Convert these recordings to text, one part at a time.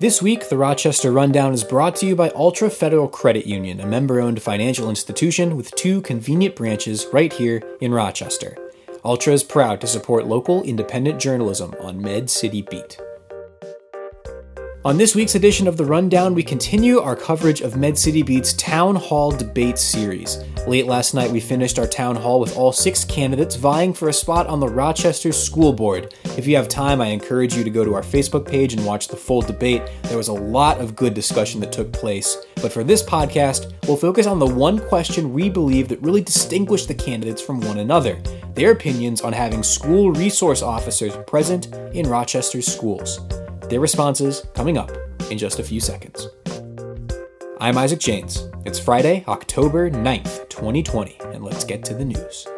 This week, the Rochester Rundown is brought to you by Altra Federal Credit Union, a member owned financial institution with two convenient branches right here in Rochester. Altra is proud to support local independent journalism on Med City Beat. On this week's edition of The Rundown, we continue our coverage of Med City Beat's Town Hall Debate Series. Late last night, we finished our town hall with all six candidates vying for a spot on the Rochester School Board. If you have time, I encourage you to go to our Facebook page and watch the full debate. There was a lot of good discussion that took place. But for this podcast, we'll focus on the one question we believe that really distinguished the candidates from one another their opinions on having school resource officers present in Rochester's schools. Their responses coming up in just a few seconds. I'm Isaac Janes. It's Friday, October 9th, 2020, and let's get to the news.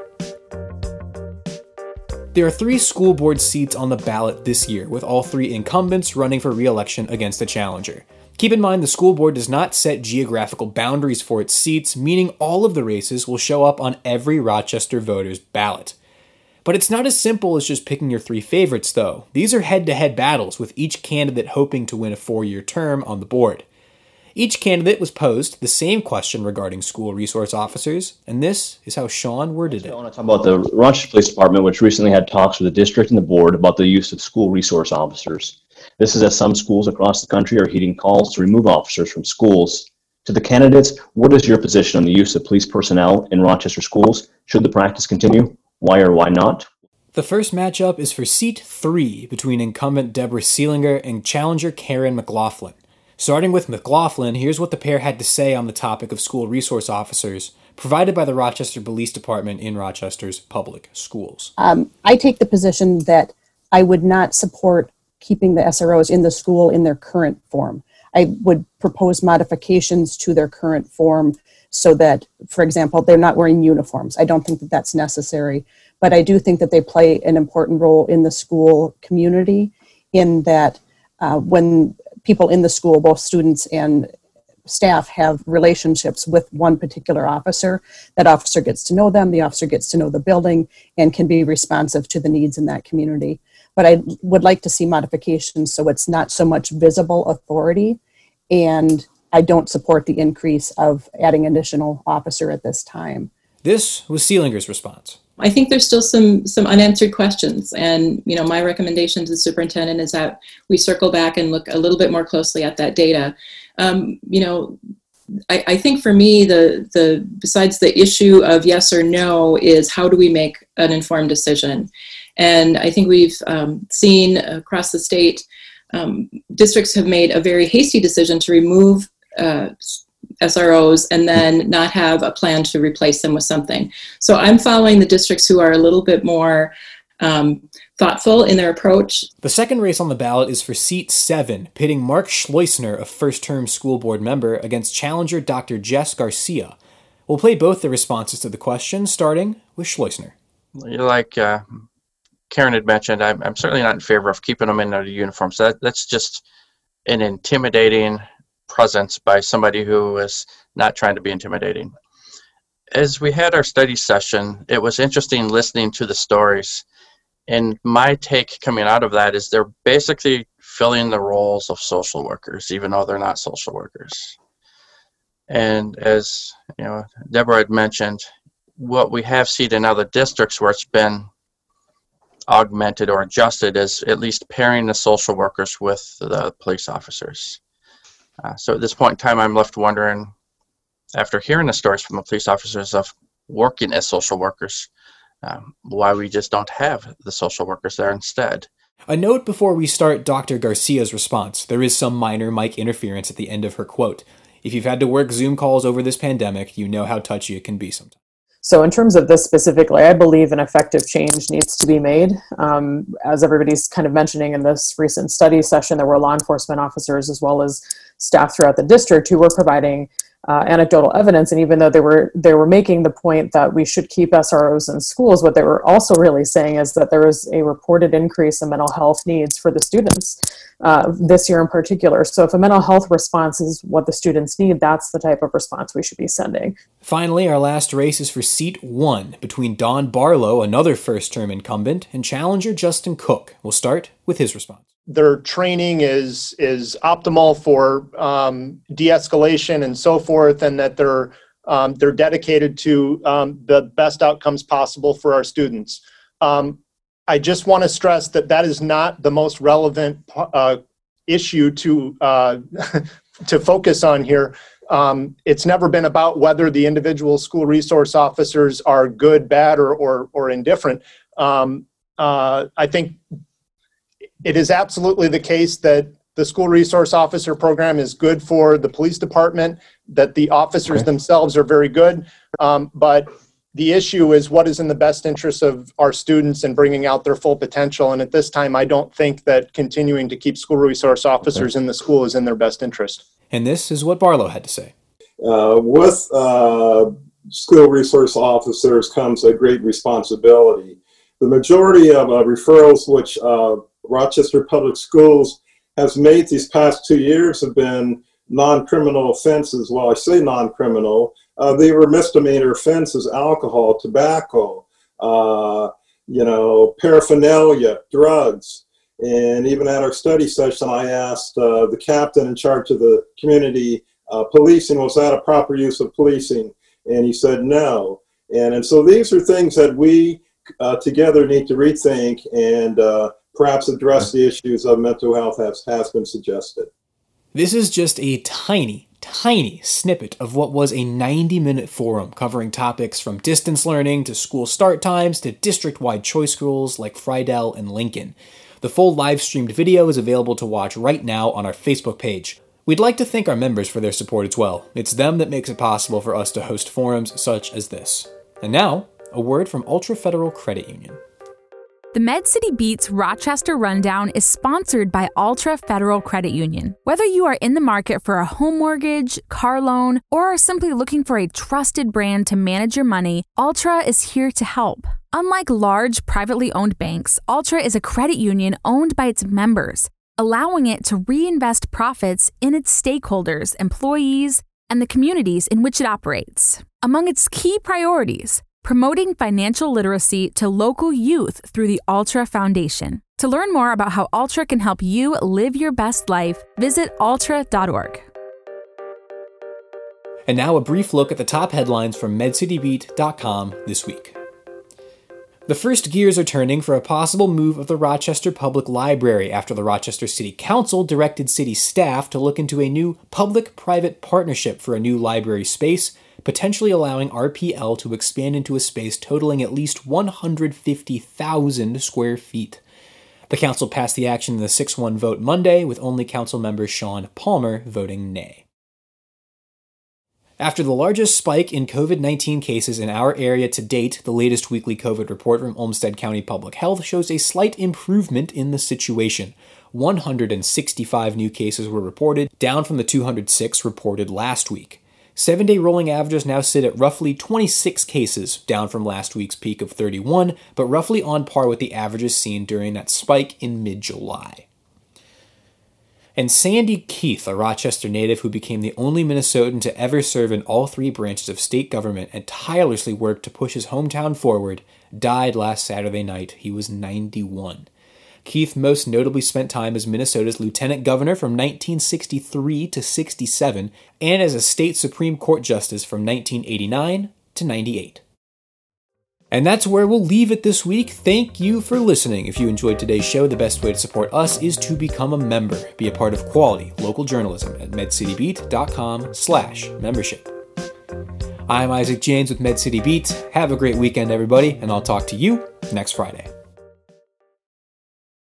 There are three school board seats on the ballot this year, with all three incumbents running for re election against a challenger. Keep in mind the school board does not set geographical boundaries for its seats, meaning all of the races will show up on every Rochester voter's ballot. But it's not as simple as just picking your three favorites, though. These are head to head battles, with each candidate hoping to win a four year term on the board. Each candidate was posed the same question regarding school resource officers, and this is how Sean worded it. I want to talk about the Rochester Police Department, which recently had talks with the district and the board about the use of school resource officers. This is as some schools across the country are heeding calls to remove officers from schools. To the candidates, what is your position on the use of police personnel in Rochester schools? Should the practice continue? Why or why not? The first matchup is for seat three between incumbent Deborah Seelinger and challenger Karen McLaughlin. Starting with McLaughlin, here's what the pair had to say on the topic of school resource officers provided by the Rochester Police Department in Rochester's public schools. Um, I take the position that I would not support keeping the SROs in the school in their current form. I would propose modifications to their current form so that, for example, they're not wearing uniforms. I don't think that that's necessary, but I do think that they play an important role in the school community in that uh, when people in the school, both students and staff have relationships with one particular officer. That officer gets to know them, the officer gets to know the building, and can be responsive to the needs in that community. But I would like to see modifications so it's not so much visible authority and I don't support the increase of adding additional officer at this time. This was Seelinger's response. I think there's still some some unanswered questions, and you know my recommendation to the superintendent is that we circle back and look a little bit more closely at that data. Um, you know, I, I, think for me the the besides the issue of yes or no is how do we make an informed decision, and I think we've um, seen across the state um, districts have made a very hasty decision to remove uh, SROs and then not have a plan to replace them with something. So I'm following the districts who are a little bit more um, thoughtful in their approach. The second race on the ballot is for seat seven, pitting Mark Schleusner, a first term school board member, against challenger Dr. Jess Garcia. We'll play both the responses to the question, starting with Schleusner. Like uh, Karen had mentioned, I'm, I'm, certainly not in favor of keeping them in their uniforms. That, that's just an intimidating presence by somebody who is not trying to be intimidating. As we had our study session, it was interesting listening to the stories. And my take coming out of that is they're basically filling the roles of social workers, even though they're not social workers. And as you know, Deborah had mentioned, what we have seen in other districts where it's been augmented or adjusted is at least pairing the social workers with the police officers. Uh, so at this point in time, I'm left wondering, after hearing the stories from the police officers of working as social workers, um, why we just don't have the social workers there instead. A note before we start Dr. Garcia's response. There is some minor mic interference at the end of her quote. If you've had to work Zoom calls over this pandemic, you know how touchy it can be sometimes. So, in terms of this specifically, I believe an effective change needs to be made. Um, as everybody's kind of mentioning in this recent study session, there were law enforcement officers as well as staff throughout the district who were providing uh, anecdotal evidence. And even though they were they were making the point that we should keep SROs in schools, what they were also really saying is that there is a reported increase in mental health needs for the students uh, this year in particular. So if a mental health response is what the students need, that's the type of response we should be sending. Finally, our last race is for seat one between Don Barlow, another first-term incumbent, and challenger Justin Cook. We'll start with his response their training is is optimal for um, de-escalation and so forth, and that they're um, they're dedicated to um, the best outcomes possible for our students. Um, I just want to stress that that is not the most relevant uh, issue to uh, to focus on here. Um, it's never been about whether the individual school resource officers are good, bad, or or, or indifferent. Um, uh, I think it is absolutely the case that the school resource officer program is good for the police department, that the officers Okay. themselves are very good. Um, but the issue is what is in the best interest of our students and bringing out their full potential. And at this time, I don't think that continuing to keep school resource officers in the school is in their best interest. And this is what Barlow had to say. Uh, with uh, school resource officers comes a great responsibility. The majority of uh, referrals which uh, Rochester Public Schools has made these past two years have been non-criminal offenses. Well, I say non-criminal. Uh, they were misdemeanor offenses: alcohol, tobacco, uh, you know, paraphernalia, drugs. And even at our study session, I asked uh, the captain in charge of the community uh, policing was that a proper use of policing and he said no and and so these are things that we uh, together need to rethink and uh, perhaps address the issues of mental health as has been suggested This is just a tiny, tiny snippet of what was a 90 minute forum covering topics from distance learning to school start times to district wide choice schools like Friedell and Lincoln. The full live streamed video is available to watch right now on our Facebook page. We'd like to thank our members for their support as well. It's them that makes it possible for us to host forums such as this. And now, a word from Altra Federal Credit Union. The Med City Beats Rochester Rundown is sponsored by Altra Federal Credit Union. Whether you are in the market for a home mortgage, car loan, or are simply looking for a trusted brand to manage your money, Altra is here to help. Unlike large privately owned banks, Altra is a credit union owned by its members, allowing it to reinvest profits in its stakeholders, employees, and the communities in which it operates. Among its key priorities, promoting financial literacy to local youth through the Altra Foundation. To learn more about how Altra can help you live your best life, visit altra.org. And now a brief look at the top headlines from MedCityBeat.com this week. The first gears are turning for a possible move of the Rochester Public Library after the Rochester City Council directed city staff to look into a new public private partnership for a new library space, potentially allowing RPL to expand into a space totaling at least 150,000 square feet. The council passed the action in the 6 1 vote Monday, with only council member Sean Palmer voting nay. After the largest spike in COVID 19 cases in our area to date, the latest weekly COVID report from Olmsted County Public Health shows a slight improvement in the situation. 165 new cases were reported, down from the 206 reported last week. Seven day rolling averages now sit at roughly 26 cases, down from last week's peak of 31, but roughly on par with the averages seen during that spike in mid July. And Sandy Keith, a Rochester native who became the only Minnesotan to ever serve in all three branches of state government and tirelessly worked to push his hometown forward, died last Saturday night. He was 91. Keith most notably spent time as Minnesota's lieutenant governor from 1963 to 67 and as a state Supreme Court justice from 1989 to 98. And that's where we'll leave it this week. Thank you for listening. If you enjoyed today's show, the best way to support us is to become a member. Be a part of quality local journalism at medcitybeat.com slash membership. I'm Isaac James with MedCity Beat. Have a great weekend, everybody, and I'll talk to you next Friday.